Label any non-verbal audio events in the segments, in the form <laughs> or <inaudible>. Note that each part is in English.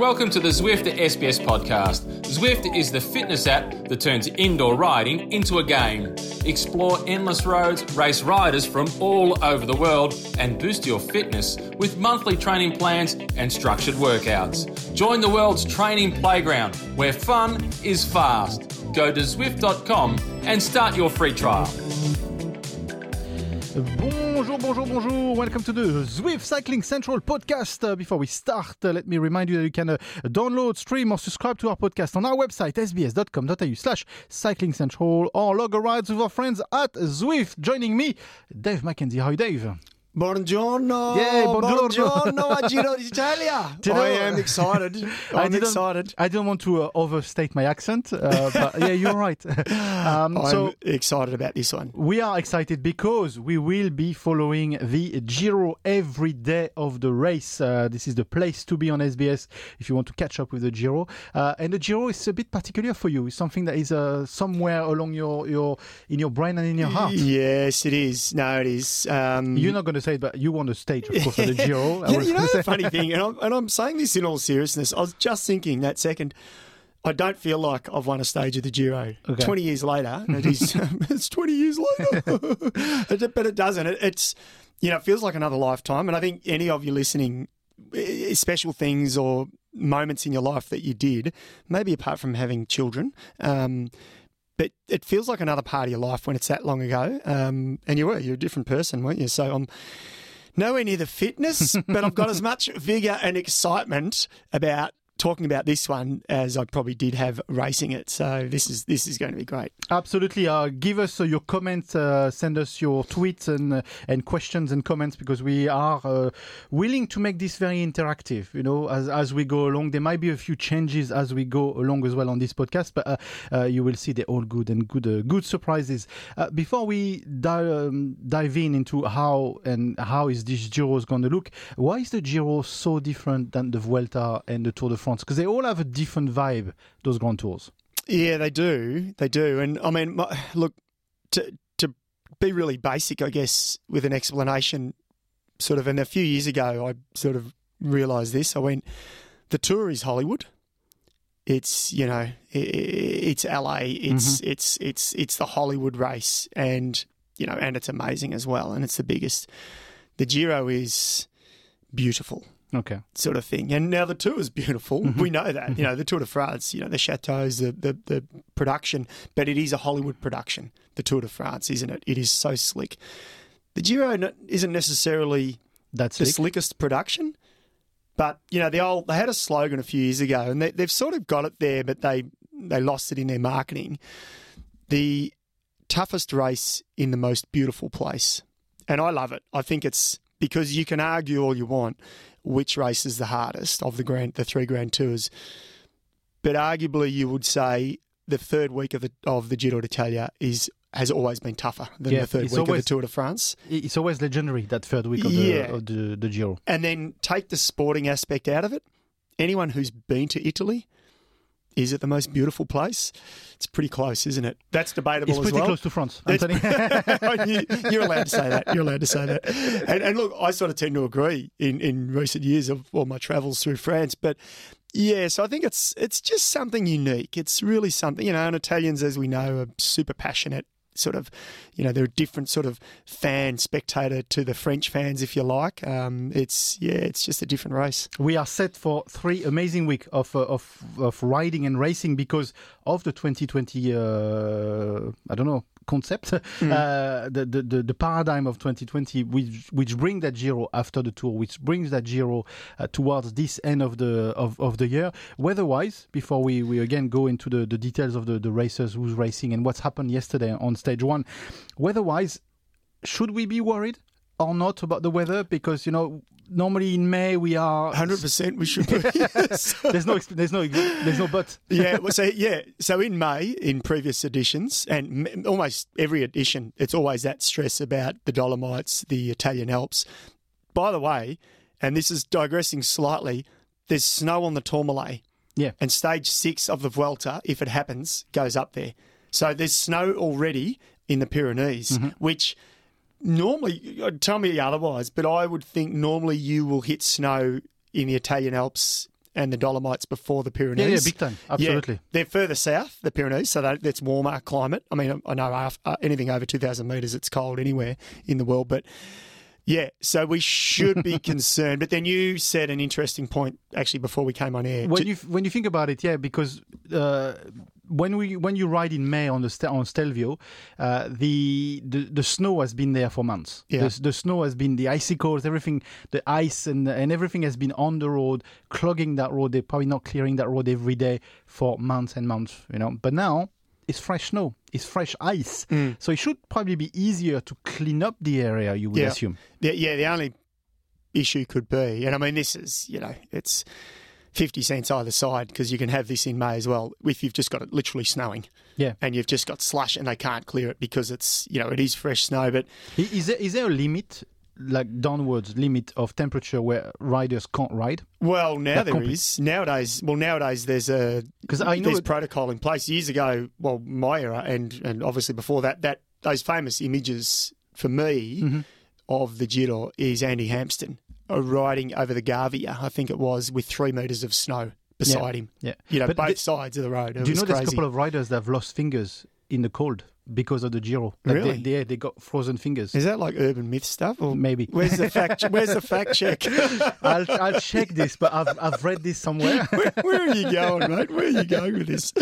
Welcome to the Zwift SBS podcast. Zwift is the fitness app that turns indoor riding into a game. Explore endless roads, race riders from all over the world, and boost your fitness with monthly training plans and structured workouts. Join the world's training playground where fun is fast. Go to Zwift.com and start your free trial. Bonjour, bonjour, bonjour. Welcome to the Zwift Cycling Central podcast. Uh, before we start, uh, let me remind you that you can uh, download, stream, or subscribe to our podcast on our website, sbs.com.au slash cycling central, or log a ride with our friends at Zwift. Joining me, Dave McKenzie. Hi, Dave. Buongiorno. Yeah, buongiorno. Buongiorno, Giro d'Italia. <laughs> Know- <laughs> I am excited. I I'm didn't- excited. I don't want to uh, overstate my accent, uh, but yeah, you're right. <laughs> um, I'm so excited about this one. We are excited because we will be following the Giro every day of the race. Uh, this is the place to be on SBS if you want to catch up with the Giro. Uh, and the Giro is a bit particular for you. It's something that is uh, somewhere along your, your in your brain and in your heart. Yes, it is. No, it is. Um, You're not going to say it, but you want a stage, of course, for the <laughs> Giro. I you, know the say- funny thing, and I'm, and I'm saying this in all seriousness. I was just thinking that second. I don't feel like I've won a stage of the Giro. Okay. Twenty years later, <laughs> it is. <laughs> it's twenty years later, but it doesn't. It, it's you know, it feels like another lifetime. And I think any of you listening, special things or moments in your life that you did, maybe apart from having children. Um, but it feels like another part of your life when it's that long ago. Um, and you were, you're a different person, weren't you? So I'm nowhere near the fitness, <laughs> but I've got as much vigor and excitement about talking about this one as I probably did have racing it. So this is this is going to be great. Absolutely. Uh, give us uh, your comments. Uh, send us your tweets and uh, and questions and comments because we are uh, willing to make this very interactive. You know, as as we go along, there might be a few changes as we go along as well on this podcast, but uh, you will see they're all good and good good surprises. Before we dive, um, dive in into how and how is this Giro going to look, why is the Giro so different than the Vuelta and the Tour de France? Because they all have a different vibe. Those Grand Tours. Yeah, they do, they do. And I mean, my, look to to be really basic, I guess, with an explanation. Sort of, and a few years ago, I sort of realised this. I went, the tour is Hollywood. It's you know, it's LA. It's mm-hmm. it's it's it's the Hollywood race, and you know, and it's amazing as well, and it's the biggest. The Giro is beautiful Okay. sort of thing. And now the tour is beautiful. Mm-hmm. We know that. You mm-hmm. know, the Tour de France, you know, the chateaus, the, the, the production, but it is a Hollywood production, the Tour de France, isn't it? It is so slick. The Giro isn't necessarily That's the slick. slickest production, but, you know, the old, they had a slogan a few years ago and they, they've sort of got it there, but they, they lost it in their marketing. The toughest race in the most beautiful place. And I love it. I think it's because you can argue all you want which race is the hardest of the grand the three grand tours. But arguably you would say the third week of the of the Giro d'Italia is has always been tougher than Yeah, the third week of the Tour de France. It's always legendary that third week of the, Yeah. of the, the Giro. And then take the sporting aspect out of it. Anyone who's been to Italy, is it the most beautiful place? It's pretty close, isn't it? That's debatable It's as pretty well. close to France. I'm <laughs> you. you're allowed to say that. You're allowed to say that. And, and look, I sort of tend to agree in, in recent years of all my travels through France. But yeah, so I think it's it's just something unique. It's really something, you know, and Italians, as we know, are super passionate. Sort of, you know, they're a different sort of fan, spectator to the French fans, if you like. Um, it's yeah, it's just a different race. we are set for three amazing week of, uh, of of riding and racing because of the 2020 uh, I don't know concept <laughs> uh, the, the the the paradigm of 2020 which which bring that Giro after the tour which brings that Giro uh, towards this end of the of, of the year. Weather wise before we, we again go into the, the details of the, the racers who's racing and what's happened yesterday on stage one weather wise should we be worried or not about the weather because you know normally in May we are 100% we should be. <laughs> There's no there's no there's no but yeah, well, so yeah, so in May, in previous editions, and almost every edition, it's always that stress about the Dolomites, the Italian Alps. By the way, and this is digressing slightly, there's snow on the Tourmalet, yeah and stage six of the Vuelta, if it happens, goes up there. So there's snow already in the Pyrenees, mm-hmm. which normally, uh, tell me otherwise, but I would think normally you will hit snow in the Italian Alps and the Dolomites before the Pyrenees. yeah, big time. Yeah, Absolutely. they're further south, the Pyrenees, so that, that's warmer climate. I mean, I know af- uh, anything over 2,000 metres, it's cold anywhere in the world, but yeah, so we should be <laughs> concerned. But then you said an interesting point actually before we came on air. when you when you think about it, yeah, because uh, when we when you ride in May on the on Stelvio, uh, the, the the snow has been there for months. Yeah. The, the snow has been the icicles, everything, the ice and and everything has been on the road, clogging that road. They're probably not clearing that road every day for months and months, you know. But now it's fresh snow, it's fresh ice, Mm. so it should probably be easier to clean up the area. You would Yeah. assume. the, yeah, the only issue could be, and I mean, this is, you know, it's 50 cents either side because you can have this in May as well if you've just got it literally snowing. Yeah. And you've just got slush and they can't clear it because it's, you know, it is fresh snow. But Is there is there a limit, like downwards limit of temperature where riders can't ride? Well, now That there compli- is nowadays. Well, nowadays there's a 'Cause I know there's it- protocol in place. Years ago, well, my era, and and obviously before that, that those famous images for me Mm-hmm. of the Giro is Andy Hampsten riding over the Gavia, I think it was, with three meters of snow beside him. Yeah. You know, But both the- sides of the road. It Do you know there's a couple of riders that have lost fingers in the cold because of the Giro? Like Really? They, they, they got frozen fingers. Is that like urban myth stuff? Or Maybe. Where's the fact? Where's the fact check? <laughs> I'll, I'll check this, but I've, I've read this somewhere. <laughs> where, where are you going, mate? Where are you going with this?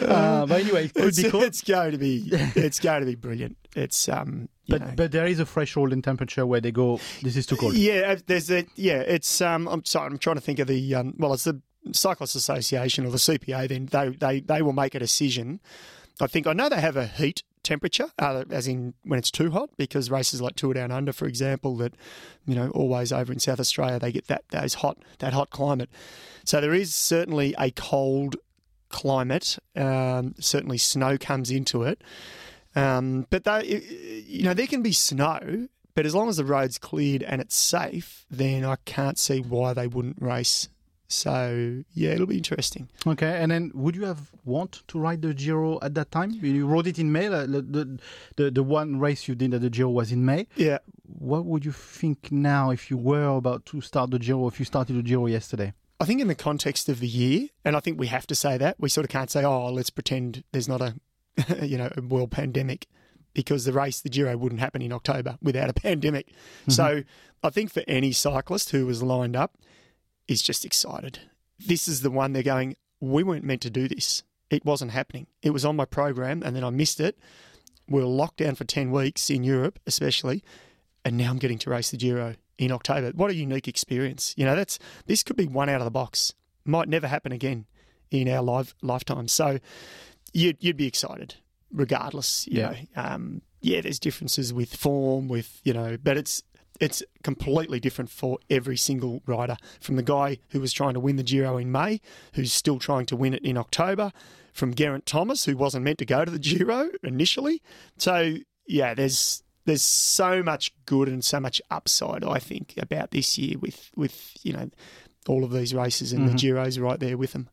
uh, but anyway, it It's, cool. it's going to be. <laughs> It's going to be brilliant. It's um. You know. But, but there is a threshold in temperature where they go, this is too cold. Yeah, uh, there's a yeah. It's um. I'm sorry. I'm trying to think of the um. Well, it's the Cyclists Association or the CPA. Then they they they will make a decision. I think I know they have a heat temperature, uh, as in when it's too hot, because races like Tour Down Under, for example, that you know always over in South Australia they get that those hot that hot climate. So there is certainly a cold climate. Um, certainly snow comes into it. Um, but they, you know, there can be snow, but as long as the road's cleared and it's safe, then I can't see why they wouldn't race. So yeah, it'll be interesting. Okay, and then would you have want to ride the Giro at that time? You rode it in May. The, the, the, the one race you did at the Giro was in May. Yeah. What would you think now if you were about to start the Giro, if you started the Giro yesterday? I think in the context of the year, and I think we have to say that we sort of can't say, oh, let's pretend there's not a, <laughs> you know, a world pandemic, because the race, the Giro, wouldn't happen in October without a pandemic. Mm-hmm. So I think for any cyclist who was lined up, is just excited. This is the one they're going. We weren't meant to do this. It wasn't happening. It was on my program, and then I missed it. We are locked down for ten weeks in Europe, especially, and now I'm getting to race the Giro in October. What a unique experience! You know, that's this could be one out of the box. Might never happen again in our live lifetime. So you'd you'd be excited, regardless. You Yeah. know, um, yeah. There's differences with form, with you know, but it's it's completely different for every single rider. From the guy who was trying to win the Giro in May, who's still trying to win it in October, from Geraint Thomas, who wasn't meant to go to the Giro initially. So yeah, there's there's so much good and so much upside, I think, about this year with with you know all of these races and the Giro's right there with them.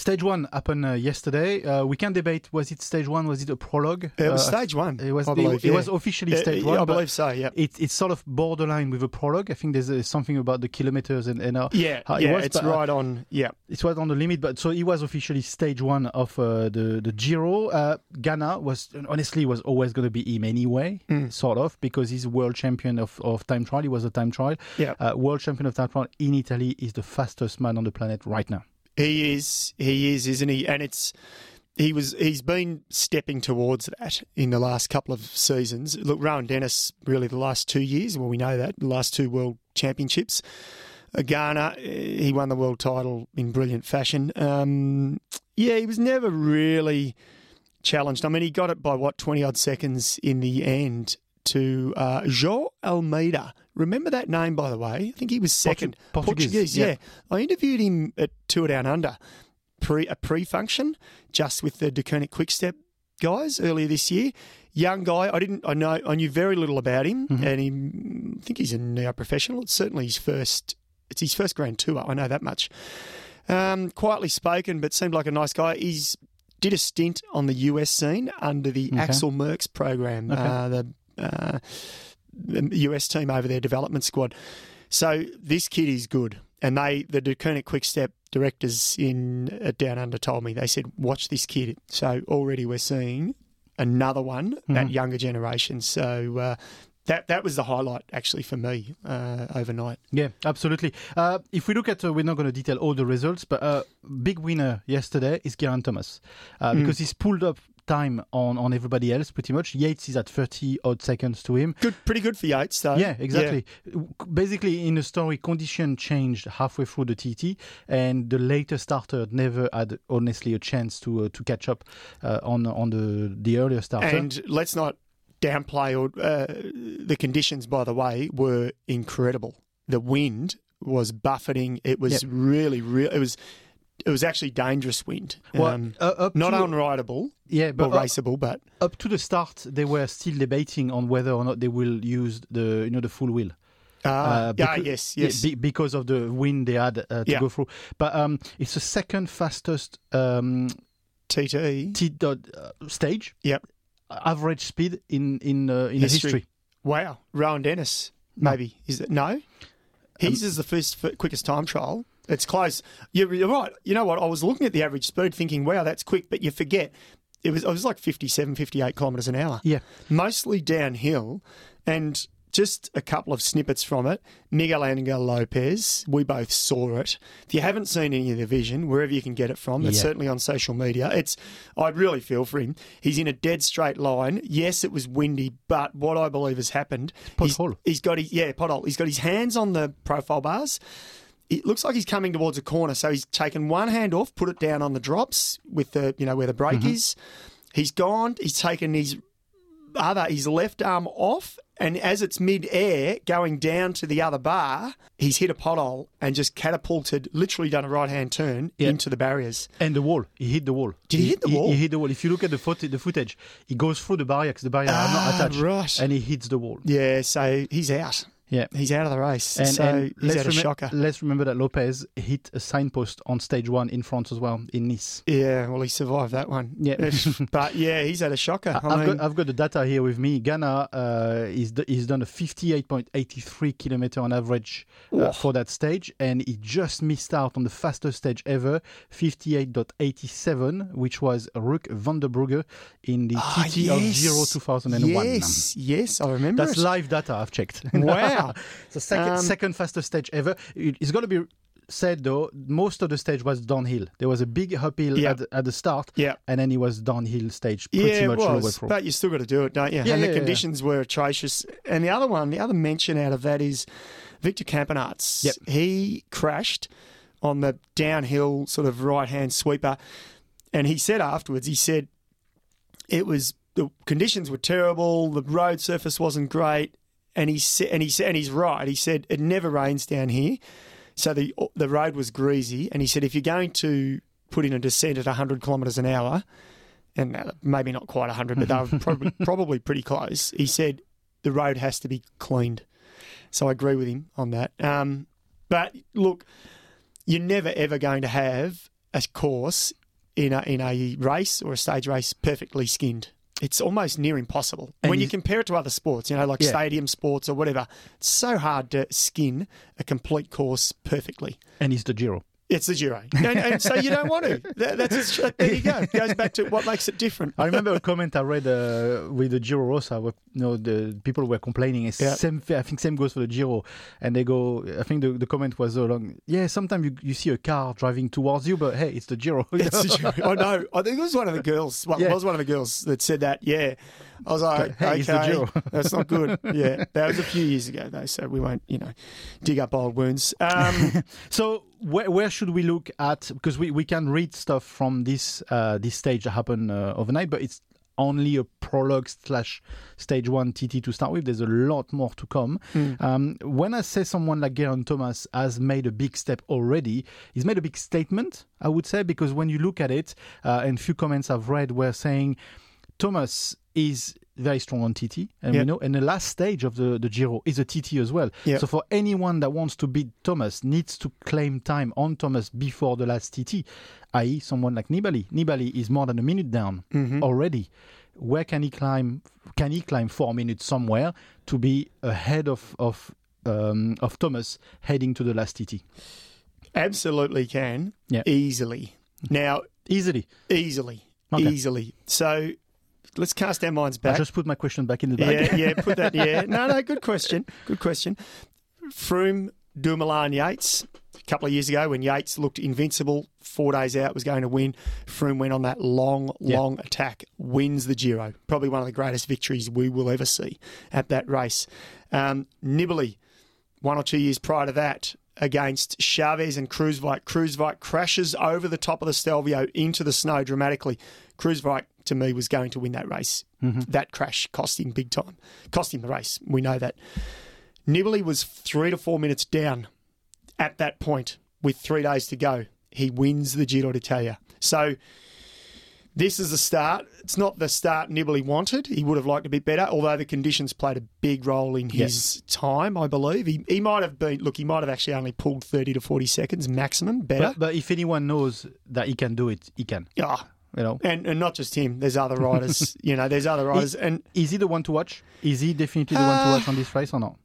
Stage one happened uh, yesterday. Uh, we can debate: was it stage one? Was it a prologue? It was Uh, stage one. It was. It- believe, it, yeah. was officially Uh, stage one. I believe so. Yeah. It, it's sort of borderline with a prologue. I think there's uh, something about the kilometers and, and how, Yeah, how it yeah, was, it's but, uh, right on. Yeah, It was on the limit, but so it was officially stage one of uh, the the Giro. Uh, Ganna was honestly was always going to be him anyway, Mm. sort of, because he's world champion of, of time trial. He was a time trial. Yeah. Uh, world champion of time trial in Italy is the fastest man on the planet right now. He is. He is, isn't he? And it's he was. He's been stepping towards that in the last couple of seasons. Look, Rohan Dennis, really, the last two years. Well, we know that the last two world championships. Uh, Ganna, uh, he won the world title in brilliant fashion. Um, yeah, he was never really challenged. I mean, he got it by what twenty odd seconds in the end to uh, João Almeida. Remember that name, by the way? I think he was second. Portuguese, yeah. yeah. I interviewed him at Tour Down Under, pre a pre-function, just with the Deceuninck Quickstep guys earlier this year. Young guy, I didn't, I know, I knew very little about him, and he, I think he's a now professional. It's certainly his first, it's his first Grand Tour. I know that much. Um, quietly spoken, but seemed like a nice guy. He's did a stint on the US scene under the Okay. Axel Merckx program, Okay. uh, the, uh, the US team over their development squad. So this kid is good. and they, the Deceuninck Quick Step directors in at Down Under told me, they said, watch this kid. So already we're seeing another one that younger generation. So uh, that that was the highlight actually for me uh, overnight. Yeah, absolutely. Uh, if we look at, uh, we're not going to detail all the results, but uh, big winner yesterday is Geraint Thomas uh, because he's pulled up time on, on everybody else pretty much. Yates is at 30 odd seconds to him. Good, pretty good for Yates though. Yeah, exactly. Basically, in the story, condition changed halfway through the TT, and the later starter never had honestly a chance to uh, to catch up uh, on on the the earlier starter. And let's not downplay or uh, the conditions. By the way, were incredible. The wind was buffeting. It was Yep. really, real. It was. It was actually dangerous wind. Well, Um, uh, not unrideable yeah, or but up, raceable, but up to the start, they were still debating on whether or not they will use the you know the full wheel. uh, Uh, yeah, becau- yes, Yeah, yes. be- because of the wind they had uh, to Yeah. go through. But um, it's the second fastest um, TTE. T dot uh, stage. Yep. Average speed in in uh, in History. history. Wow, Rohan Dennis, No. maybe is it? No, his is the first f- quickest time trial. It's close. You're, you're right. You know what? I was looking at the average speed, thinking, "Wow, that's quick," but you forget it was it was like 57, 58 kilometres an hour. Yeah. mostly downhill, and just a couple of snippets from it. Miguel Angel Lopez, we both saw it. If you haven't seen any of the vision, wherever you can get it from, it's Yeah. certainly on social media. It's I'd really feel for him. He's in a dead straight line. Yes, it was windy, but what I believe has happened, he's, he's got his yeah pothole. He's got his hands on the profile bars. It looks like he's coming towards a corner, so he's taken one hand off, put it down on the drops with the you know where the brake is. He's gone. He's taken his other his left arm off, and as it's mid-air going down to the other bar, he's hit a pothole and just catapulted, literally done a right-hand turn Yeah. into the barriers. And the wall, he hit the wall. Did he hit the wall? He, hit the wall. If you look at the, foot, the footage, he goes through the barrier because the barrier are not Ah, attached, right. and he hits the wall. Yeah, so he's out. Yeah. He's out of the race. And, so and he's had a shocker. let's remember that Lopez hit a signpost on stage one in France as well in Nice. Yeah, well, he survived that one. Yeah. <laughs> but yeah, he's had a shocker. I I've mean, got I've got the data here with me. Ganna uh, is he's done a 58.83 kilometer on average uh, Oh. for that stage, and he just missed out on the fastest stage ever, 58.87, which was Rik Verbrugghe in the Ah, TT of yes. Giro 2001. Yes, yes, I remember That's it. live data I've checked. Wow. <laughs> so <laughs> second, Um, second fastest stage ever. It- It's got to be said though, most of the stage was downhill. There was a big uphill Yeah. at, the- at the start, Yeah. and then it was downhill stage pretty yeah, much all the way was, through. but you still got to do it, don't you? Yeah, and yeah, the yeah. conditions were atrocious. And the other one, the other mention out of that is Victor Campenaerts. Yep. He crashed on the downhill sort of right hand sweeper, and he said afterwards, he said it was the conditions were terrible, the road surface wasn't great, and he said, and he said, and he's right. He said it never rains down here, so the the road was greasy, and he said if you're going to put in a descent at 100 kilometres an hour, and uh, maybe not quite 100, but they were <laughs> probably, probably pretty close. He said the road has to be cleaned. So I agree with him on that. Um, but look, you're never ever going to have a course in a, in a race or a stage race perfectly skinned. It's almost near impossible. And when you compare it to other sports, you know, like Yeah. stadium sports or whatever, it's so hard to skin a complete course perfectly. and it's the Giro. It's the Giro. And, and so you don't want to. That, that's, there you go. It goes back to what makes it different. I remember a comment I read uh, with the Giro Rosa, where you know the people were complaining. It's Yeah. Same, I think same goes for the Giro, and they go. I think the, the comment was so long. Yeah, sometimes you, you see a car driving towards you, but hey, it's the Giro. <laughs> It's the Giro. I know. I think it was one of the girls. Well, Yeah. it was one of the girls that said that. Yeah. I was like, Hey, it's okay, the Giro. <laughs> that's not good. Yeah, that was a few years ago though, so we won't, you know, dig up old wounds. Um, <laughs> So where, where should we look at? Because we, we can read stuff from this uh, this stage that happened uh, overnight, but it's only a prologue slash stage one TT to start with. There's a lot more to come. Um, when I say someone like Geraint Thomas has made a big step already, he's made a big statement, I would say, because when you look at it, uh, and few comments I've read were saying Thomas is very strong on TT, and Yeah. we know, and the last stage of the, the Giro is a TT as well. Yeah. So for anyone that wants to beat Thomas, needs to claim time on Thomas before the last TT, i.e., someone like Nibali. Nibali is more than a minute down Mm-hmm. already. Where can he climb? Can he climb four minutes somewhere to be ahead of of um, of Thomas heading to the last TT? Absolutely can. Yeah. Easily. Now, Easily. easily. Okay. Easily. So let's cast our minds back. I just put my question back in the bag. Yeah, yeah, put that. Yeah, <laughs> no, no, good question. Good question. Froome, Dumoulin, Yates. A couple of years ago, when Yates looked invincible, four days out was going to win. Froome went on that long, Yeah. long attack, wins the Giro. Probably one of the greatest victories we will ever see at that race. Um, one or two years prior to that, against Chaves and Kruiswijk. Kruiswijk crashes over the top of the Stelvio into the snow dramatically. Kruiswijk, to me, was going to win that race. That crash cost him big time. Cost him the race. We know that. Nibali was three to four minutes down at that point with three days to go. He wins the Giro d'Italia. So this is the start. It's not the start Nibali wanted. He would have liked a bit better, although the conditions played a big role in his time, I believe. He, he might have been, look, he might have actually only pulled 30 to 40 seconds maximum, better. But, but if anyone knows that he can do it, he can. Ah, You know, and, and not just him, there's other riders, <laughs> you know, there's other riders. And is he the one to watch? Is he definitely the one to Uh, watch on this race or not?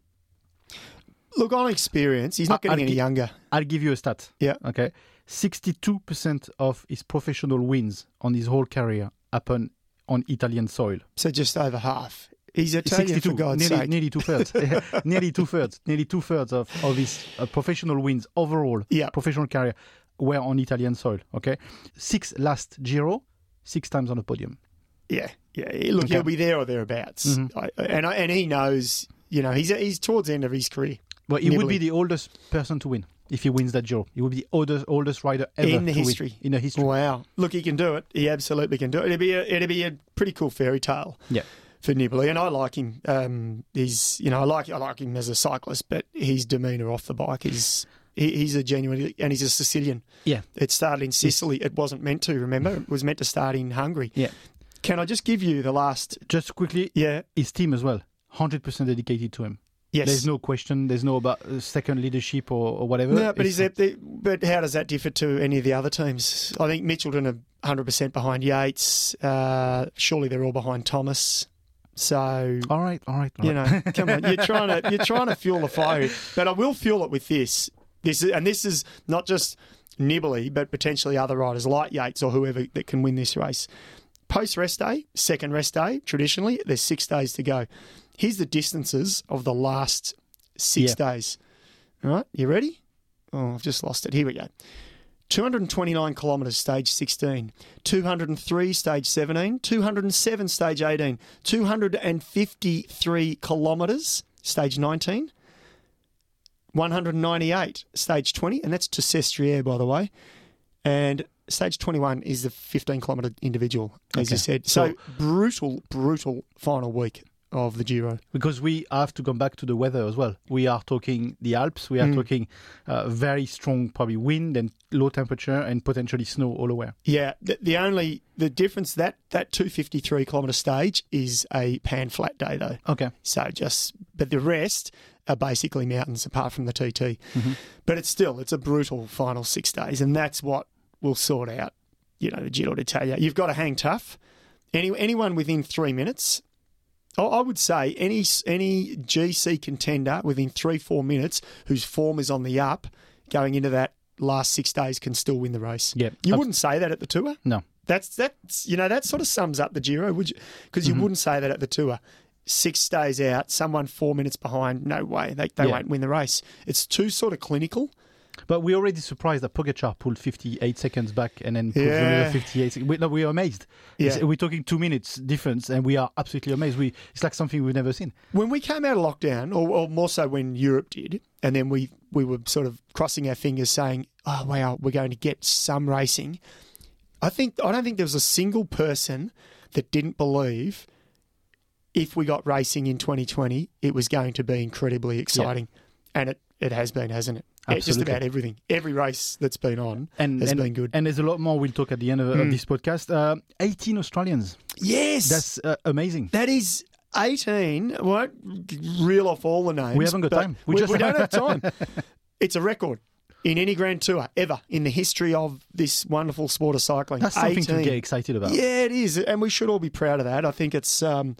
look, on experience, he's not getting I'll any gi- younger. I'll give you a stat. Yeah. Okay. 62% of his professional wins on his whole career happen on Italian soil. So just over half. He's Italian, 62, for God's nearly, sake. nearly two thirds, <laughs> <laughs> nearly two thirds, nearly two thirds of, of his uh, professional wins overall, Yeah. professional career, were on Italian soil. Okay, six last Giro, six times on the podium. Yeah, yeah. Look, Okay. he'll be there or thereabouts, Mhm. I, and I, and he knows. You know, he's he's towards the end of his career But he would be the oldest person to win if he wins that Giro. He would be the oldest oldest rider ever In the to win history. in the history. Wow, look, he can do it. He absolutely can do it. It'd be a, it'd be a pretty cool fairy tale. Yeah. For Nibali, and I like him. Um, he's, you know, I like I like him as a cyclist, but his demeanour off the bike is he, he's a genuine, and he's a Sicilian. Yeah. It started in Sicily. It wasn't meant to. Remember, it was meant to start in Hungary. Yeah. Can I just give you the last? Just quickly, Yeah. his team as well, hundred percent dedicated to him. Yes. There's no question. There's no about uh, second leadership or, or whatever. No, but It's- is that but how does that differ to any of the other teams? I think Mitchelton are hundred percent behind Yates. Uh, surely they're all behind Thomas. So all right, all right, all you right. know, come on, you're trying to you're <laughs> trying to fuel the fire, but I will fuel it with this. This is, and this is not just Nibali, but potentially other riders like Yates or whoever that can win this race. Post rest day, second rest day, traditionally there's six days to go. Here's the distances of the last six days. All right, you ready? Oh, I've just lost it. Here we go. 229 kilometres, stage 16. 203, stage 17. 207, stage 18. 253 kilometres, stage 19. 198, stage 20, and that's to Sestriere, by the way. And stage 21 is the 15 kilometre individual, as you said. So, So- brutal, brutal final week of the Giro. because we have to come back to the weather as well. We are talking the Alps. We are Mm. talking uh, very strong, probably wind and low temperature and potentially snow all over. Yeah, the, the only the difference that that 253 kilometre stage is a pan flat day though. Okay. So just but the rest are basically mountains apart from the TT. Mm-hmm. But it's still it's a brutal final 6 days and that's what will sort out, you know, the Giro d'Italia. You've got to hang tough. Any anyone within 3 minutes I- would say any any GC contender within 3-4 minutes whose form is on the up going into that last 6 days can still win the race. Yeah. You Ab- wouldn't say that at the tour. No. That's that's you know that sort of sums up the Giro, would you? Because you Mm-hmm. wouldn't say that at the tour. Six days out, someone four minutes behind. No way, they they Yeah. won't win the race. It's too sort of clinical. But we're already surprised that Pogacar pulled 58 seconds back and then pulled Yeah. another 58. We, no, we are amazed. Yeah. We're talking two minutes difference and we are absolutely amazed. We It's like something we've never seen. When we came out of lockdown, or, or more so when Europe did, and then we we were sort of crossing our fingers, saying, "Oh wow, we're going to get some racing." I think I don't think there was a single person that didn't believe if we got racing in 2020, it was going to be incredibly exciting, and it it has been, hasn't it? Yeah, Just about everything, every race that's been on And, has and, been good. and there's a lot more we'll talk at the end of, Mm. of this podcast. Uh, 18 Australians. yes, That's uh, amazing. That is 18. Won't reel off all the names. We haven't got time. We We, just- we don't have <laughs> time. It's a record in any Grand Tour ever in the history of this wonderful sport of cycling. That's something 18. to get excited about. Yeah, it is, and we should all be proud of that. I think it's um,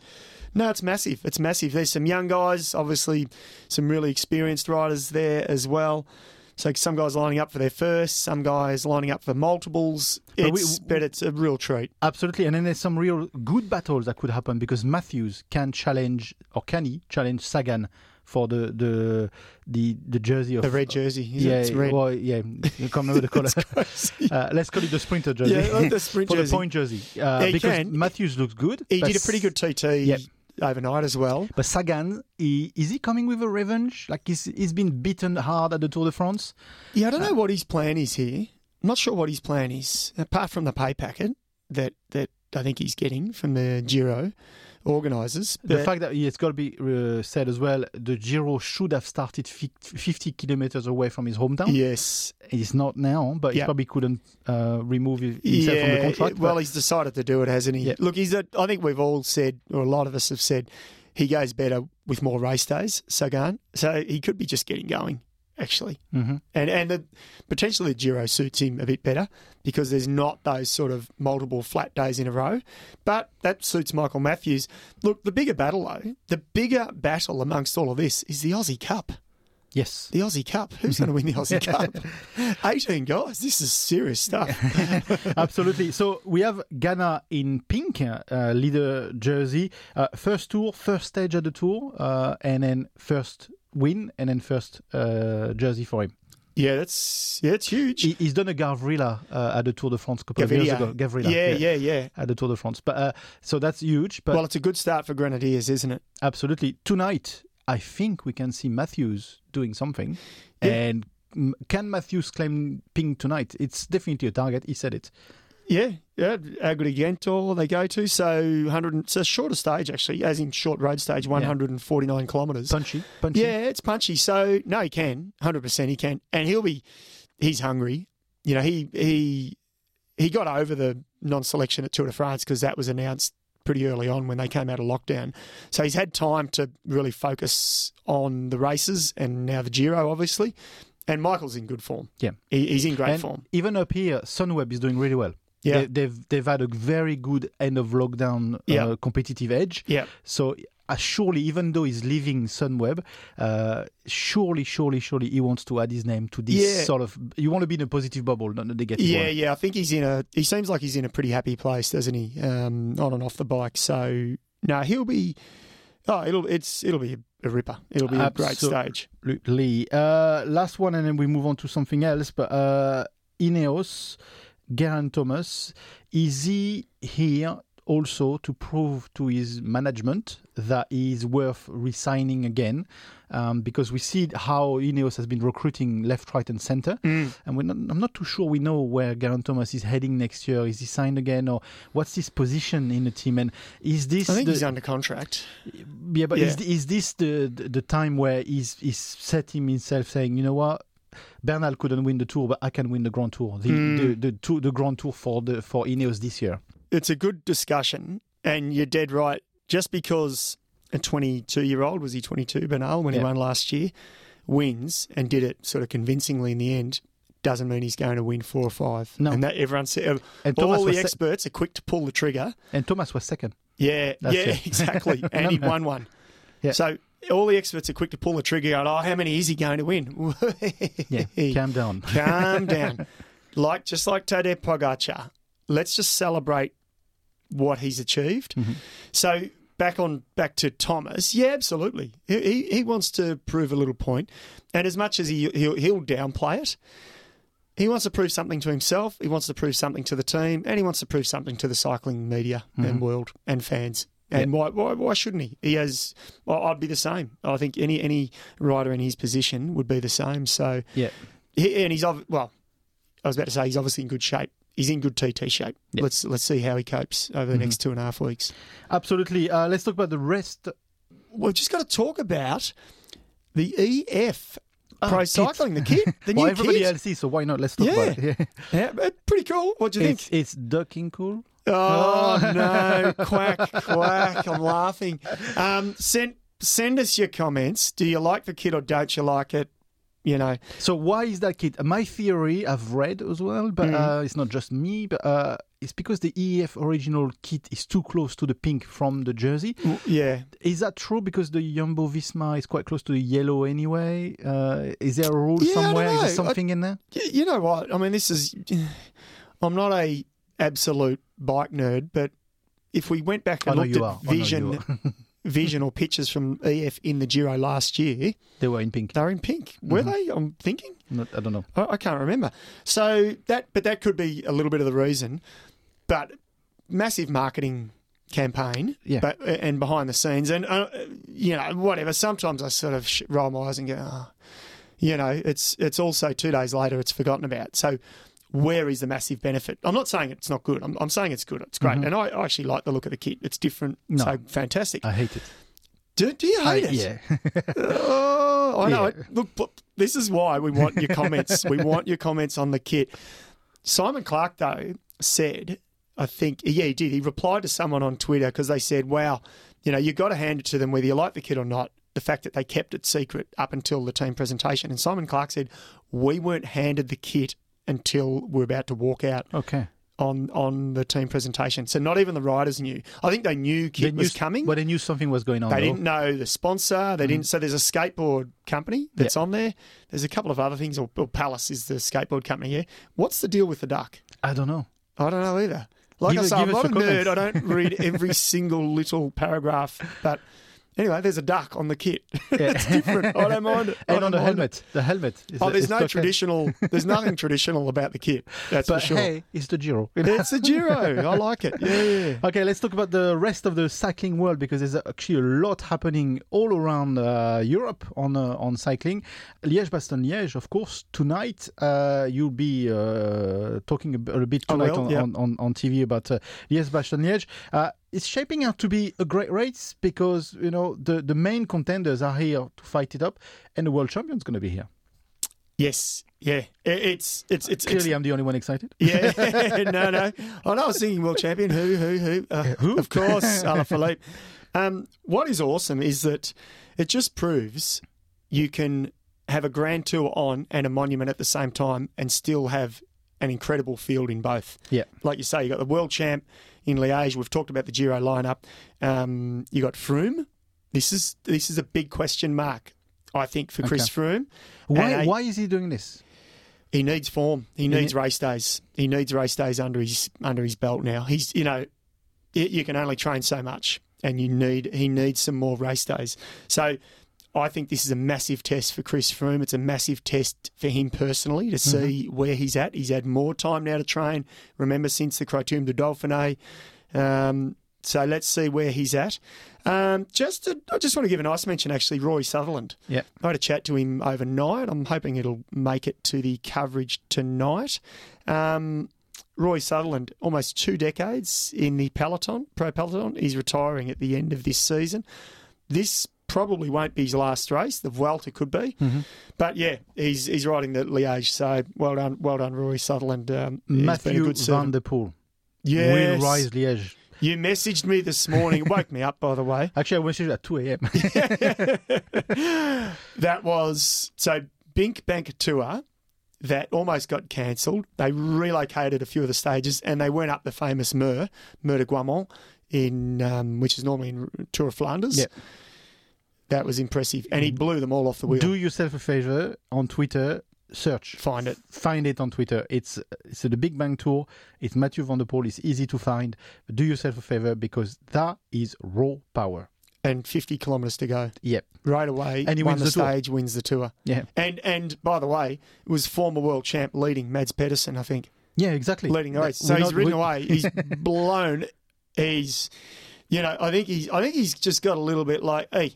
no, it's massive. It's massive. There's some young guys, obviously, some really experienced riders there as well. So some guys lining up for their first, some guys lining up for multiples. But we- It's, but it's a real treat. Absolutely, and then there's some real good battles that could happen because Matthews can challenge, or can he challenge Sagan for the the the, the jersey of The red jersey. Yeah, it? It's red. well, yeah, I can't remember the <laughs> color. uh, let's call it the sprinter jersey. Yeah, the sprint <laughs> for jersey. the point jersey. Uh, Yeah, because can. Matthews looks good. He did a pretty good TT. Overnight as well. But Sagan, he, is he coming with a revenge? Like he's, he's been beaten hard at the Tour de France. Yeah, I don't know what his plan is here. I'm not sure what his plan is, apart from the pay packet that, that I think he's getting from the Giro organisers. The fact that it's got to be uh, said as well, the Giro should have started 50 kilometers away from his hometown. yes, He's not now, but he probably couldn't uh, remove himself from the contract. Well, he's decided to do it, hasn't he? Yeah. Look, he's a. I think we've all said, or a lot of us have said, he goes better with more race days. Sagan, so he could be just getting going, actually, Mhm. and and the, potentially the Giro suits him a bit better because there's not those sort of multiple flat days in a row. But that suits Michael Matthews. Look, the bigger battle though, the bigger battle amongst all of this is the Aussie Cup. yes. The Aussie Cup. Who's going to win the Aussie <laughs> Cup? 18 guys. This is serious stuff. <laughs> Absolutely. So we have Ganna in pink, uh, leader jersey. Uh, first tour, first stage of the tour, uh, and then first win, and then first uh, jersey for him. Yeah, that's yeah, it's huge. He, he's done a Gaviria uh, at the Tour de France a couple of years ago. Gaviria, yeah, yeah, yeah. At the Tour de France. But uh, so that's huge. But Well, it's a good start for Grenadiers, isn't it? absolutely, tonight I think we can see Matthews doing something. Yeah. And can Matthews claim pink tonight? It's definitely a target. He said it. Yeah, yeah. Agrigento they go to, so 100. It's a shorter stage actually, as in short road stage, 149 kilometres. Punchy, punchy. Yeah, it's punchy. So no, he can, 100 percent he can, and he'll be. He's hungry. You know, he he he got over the non-selection at Tour de France because that was announced pretty early on when they came out of lockdown. So he's had time to really focus on the races and now the Giro, obviously. And Michael's in good form. Yeah. He, he's in great and form. even up here, Sunweb is doing really well. Yeah. They, they've they've had a very good end of lockdown uh, Yeah. competitive edge. Yeah. So uh, surely, even though he's leaving Sunweb, uh, surely, surely, surely, he wants to add his name to this Yeah. sort of. You want to be in a positive bubble, not a negative Yeah, one. yeah. I think he's in a. He seems like he's in a pretty happy place, doesn't he? Um, on and off the bike. So no, he'll be. Oh, it'll it's it'll be a ripper. It'll be a great stage. Absolutely. Uh, last one, and then we move on to something else. But uh, Ineos, Geraint Thomas, is he here also to prove to his management that he is worth resigning again? Um, because we see how Ineos has been recruiting left, right, and centre, Mm. and we're not, I'm not too sure we know where Geraint Thomas is heading next year. Is he signed again, or what's his position in the team? And is this I think the, he's under contract. yeah, but Is, Yeah. is this the, the the time where he's he's set himself saying, you know what, Bernal couldn't win the tour, but I can win the Grand Tour, the Mm. the, the, tour, the Grand Tour for the for Ineos this year. It's a good discussion, and you're dead right. Just because a 22 year old was he 22 Bernal when Yeah. he won last year wins and did it sort of convincingly in the end doesn't mean he's going to win four or five. No. and that everyone said And Thomas all the se- experts are quick to pull the trigger. and Thomas was second. Yeah, That's yeah, it. <laughs> exactly. <laughs> And he won one. Yeah. So all the experts are quick to pull the trigger. Going, oh, how many is he going to win? <laughs> Yeah, calm down. <laughs> calm down. Like just like Tadej Pogacar, let's just celebrate what he's achieved. Mm-hmm. So back on back to Thomas, yeah, absolutely. He, he he wants to prove a little point, and as much as he he'll, he'll downplay it. He wants to prove something to himself. He wants to prove something to the team, and he wants to prove something to the cycling media and world and fans. And why, why why shouldn't he? He has. I'd be the same. I think any any rider in his position would be the same. So Yeah. he, and he's well. I was about to say he's obviously in good shape. He's in good TT shape. Yeah. Let's let's see how he copes over the next two and a half weeks. Absolutely. Uh, let's talk about the rest. We've just got to talk about the EF Ah, Pro. Cycling, the kit, <laughs> the well, new everybody kit. else is, so why not? Let's talk Yeah. about it. <laughs> Yeah. Yeah, pretty cool. What do you It's, think? it's ducking cool. Oh <laughs> no, quack, quack! I'm laughing. Um, send send us your comments. Do you like the kit or don't you like it? You know, So why is that kit? My theory I've read as well, but Mm. uh, it's not just me. But uh, it's because the EF original kit is too close to the pink from the jersey. Yeah. Is that true? Because the Jumbo Visma is quite close to the yellow anyway. Uh, is there a rule Yeah, I somewhere? Is there I- something in there? You know what? I mean, this is. <sighs> I'm not a absolute bike nerd, but if we went back and looked at are. I know you vision, <laughs> vision or pictures from EF in the Giro last year, they were in pink. they were in pink. Were Mm-hmm. they? I'm thinking. Not, I don't know. I, I can't remember. So that, but that could be a little bit of the reason. But massive marketing campaign, Yeah. But and behind the scenes, and uh, you know, whatever. Sometimes I sort of roll my eyes and go, oh, you know, it's it's also two days later, it's forgotten about. So. Where is the massive benefit? I'm not saying it's not good. I'm, I'm saying it's good. It's great, and I, I actually like the look of the kit. It's different, Mm-hmm. No. so fantastic. I hate it. do, do you hate I- it? Yeah. <laughs> Oh, I know Yeah. it. Look, but this is why we want your comments. we <laughs> want your comments on the kit. Simon Clarke, though, said, I think, yeah, he did. He replied to someone on Twitter because they said, wow, you know, you've got to hand it to them whether you like the kit or not. The fact that they kept it secret up until the team presentation. And Simon Clarke said, we weren't handed the kit until we're about to walk out okay. on, on the team presentation. So not even the riders knew. I think they knew kit They knew, was coming. But they knew something was going on. They though. didn't know the sponsor. They didn't. Mm. So there's a skateboard company that's on there. There's a couple of other things. Or, or Palace is the skateboard company here. What's the deal with the duck? I don't know. I don't know either. Like Give I say, I'm not a nerd. I don't read every <laughs> single little paragraph. But anyway, there's a duck on the kit. <laughs> it's different. I don't mind it. And on the mind it. helmet. The helmet. Is Oh, there's no traditional. There's nothing traditional about the kit. That's But for sure. hey, it's the Giro. <laughs> It's the Giro. I like it. Yeah, yeah. Okay, let's talk about the rest of the cycling world because there's actually a lot happening all around uh, Europe on uh, on cycling. Liège-Bastogne-Liège, of course, tonight uh, you'll be uh, talking a, bit I tonight will, on, yeah. on, on, on TV about uh, Liège-Bastogne-Liège. It's shaping out to be a great race because you know the the main contenders are here to fight it up, and the world champion's going to be here. Yes. Yeah. It- It's it's it's, it's Clearly, I'm the only one excited. Yeah, <laughs> no, no. I know I was thinking world champion. Who, who, who? Uh, who? Of course, <laughs> Alaphilippe. Um, what is awesome is that it just proves you can have a grand tour on and a monument at the same time and still have an incredible field in both. Yeah. Like you say, you got the world champ in Liège. We've talked about the Giro lineup. Um, you got Froome. This is this is a big question mark, I think, for Chris Froome. Why And why is he doing this? he needs form. He needs race days. He needs race days under his under his belt now. He's you know, y- you can only train so much, and you need he needs some more race days. So. I think this is a massive test for Chris Froome. It's a massive test for him personally to see where he's at. He's had more time now to train. Remember, since the Criterium du Dauphiné. Um, so let's see where he's at. Um, just, to, I just want to give a nice mention, actually, Rory Sutherland. Yeah. I had a chat to him overnight. I'm hoping it'll make it to the coverage tonight. Um, Rory Sutherland, almost two decades in the peloton, pro peloton. He's retiring at the end of this season. This probably won't be his last race. The Vuelta could be, but yeah, he's he's riding the Liège. So well done, well done, Rory Sutherland. Um, he's been a Mathieu good Van der Poel Yes. will rise Liège. You messaged me this morning. It woke me up, by the way. <laughs> Actually, I messaged at 2 a.m. <laughs> That was so BinckBank tour that almost got cancelled. They relocated a few of the stages and they went up the famous Mur, Mur de Grammont, in um, which is normally in Tour of Flanders. Yeah. That was impressive, and he mm. blew them all off the wheel. Do yourself a favor on Twitter. Search, Find it. find it on Twitter. It's it's the BinckBank Tour. It's Mathieu Van der Poel. It's easy to find. Do yourself a favor because that is raw power. And 50 kilometres to go. Yep. Right away, And he won wins the the tour. stage, wins the tour. Yeah. And and by the way, it was former world champ leading Mads Pedersen, I think. Yeah. Exactly. leading the race. We're So he's not- ridden we- away. He's <laughs> blown. He's, you know, I think he's, I think he's just got a little bit like, hey,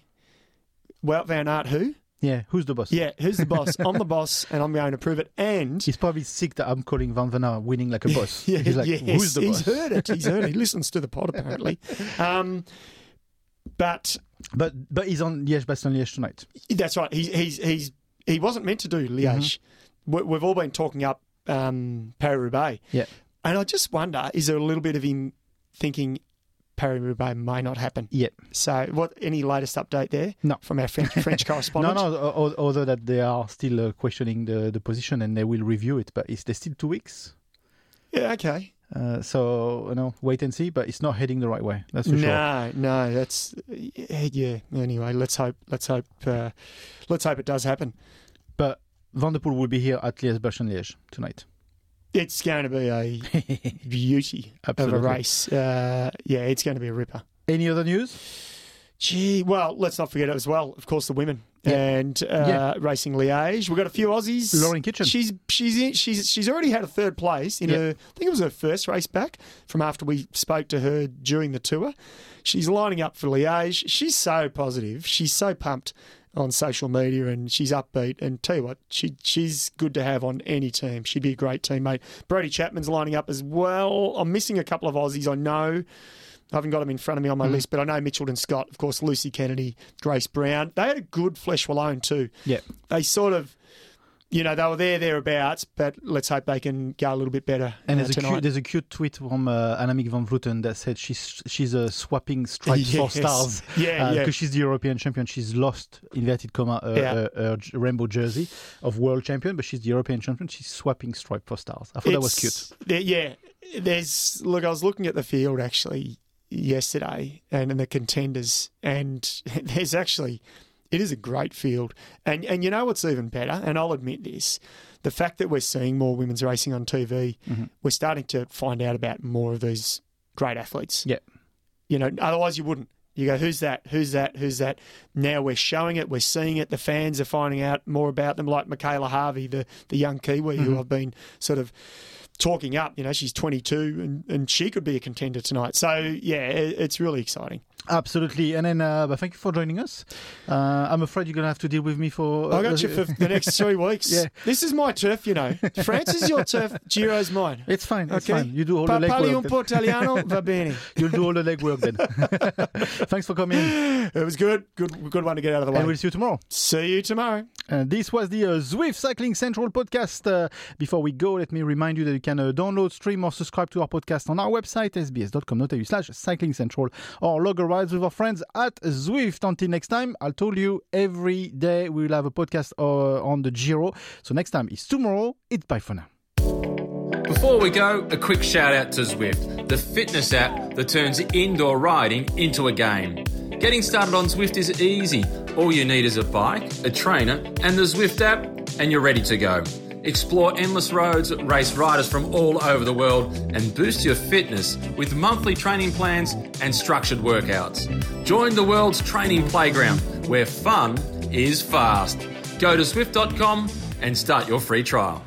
Wout Van Aert, who? Yeah. Who's the boss? Yeah, who's the boss? <laughs> I'm the boss, and I'm going to prove it. And He's probably sick that I'm calling Van Van Aert winning like a boss. <laughs> yeah, He's like, yes, who's the he's boss? heard it. He's heard it. He <laughs> listens to the pod apparently. Um, but But but he's on Liège Bastogne Liège tonight. that's right. He's he's he's he wasn't meant to do Liège. Mm-hmm. We, we've all been talking up um, Paris Roubaix. Yeah. And I just wonder, is there a little bit of him thinking Paris Roubaix may not happen? Yeah. So, what? Any latest update there? No. from our French, French No, <laughs> correspondent. no. o- o- Although that they are still uh, questioning the, the position and they will review it, but it's still two weeks. Yeah, okay. Uh, so you know, wait and see. But it's not heading the right way. That's for sure. No, no, that's yeah. Anyway, let's hope. Let's hope. Uh, let's hope it does happen. But Van der Poel will be here at Liège Bastogne Liège tonight. It's going to be a <laughs> beauty of a race. Uh, yeah, it's going to be a ripper. Any other news? Gee, well, let's not forget as well, of course, the women Yeah. and uh, Yeah. racing Liège. We've got a few Aussies. Lauren Kitchen. She's she's in, she's she's already had a third place in Yeah. her. I think it was her first race back from after we spoke to her during the tour. She's lining up for Liège. She's so positive. She's so pumped on social media and she's upbeat. And tell you what, she she's good to have on any team. She'd be a great teammate. Brodie Chapman's lining up as well. I'm missing a couple of Aussies. I know. I haven't got them in front of me on my Mm. list, but I know Mitchelton Scott, of course, Lucy Kennedy, Grace Brown. They had a good Flèche Wallonne too. Yeah. They sort of, you know, they were there, thereabouts, but let's hope they can go a little bit better And uh, there's a, cute, there's a cute tweet from uh, Annemiek van Vleuten that said she's she's uh, swapping stripes for stars <laughs> Yeah, because yeah. she's the European champion. She's lost inverted comma uh, Yeah. uh, her rainbow jersey of world champion, but she's the European champion. She's swapping stripe for stars. I thought that was cute. There- Yeah, there's look. I was looking at the field actually yesterday, and, and the contenders, and <laughs> there's actually it is a great field, and and you know what's even better, and I'll admit this. The fact that we're seeing more women's racing on TV, Mm-hmm. we're starting to find out about more of these great athletes. Yeah. You know, otherwise you wouldn't. You go, who's that? Who's that? Who's that? Now we're showing it, we're seeing it. The fans are finding out more about them, like Michaela Harvey, the, the young Kiwi Mm-hmm. who I've been sort of talking up. You know, she's 22 and, and she could be a contender tonight. So, yeah, it, it's really exciting. Absolutely. And then, uh, but thank you for joining us. Uh, I'm afraid you're gonna have to deal with me for. I got you for the next three <laughs> weeks. Yeah. This is my turf, you know. France is your turf, Giro's mine. It's fine. It's Okay. fine. You do all Pa- the Parli un legwork. po' italiano, <laughs> va bene. You'll do all the legwork then. <laughs> Thanks for coming, It was good. Good good one to get out of the way. and we'll see you tomorrow. See you tomorrow. And this was the uh, Zwift Cycling Central podcast. Uh, before we go, let me remind you that you can uh, download, stream, or subscribe to our podcast on our website, sbs.com.au slash cycling central, or log rides with our friends at Zwift. Until next time, I'll tell you every day we will have a podcast uh, on the Giro. So next time is tomorrow. It's bye for now. Before we go, a quick shout out to Zwift, the fitness app that turns indoor riding into a game. Getting started on Zwift is easy. All you need is a bike, a trainer, and the Zwift app, and you're ready to go. Explore endless roads, race riders from all over the world, and boost your fitness with monthly training plans and structured workouts. Join the world's training playground where fun is fast. Go to Zwift.com and start your free trial.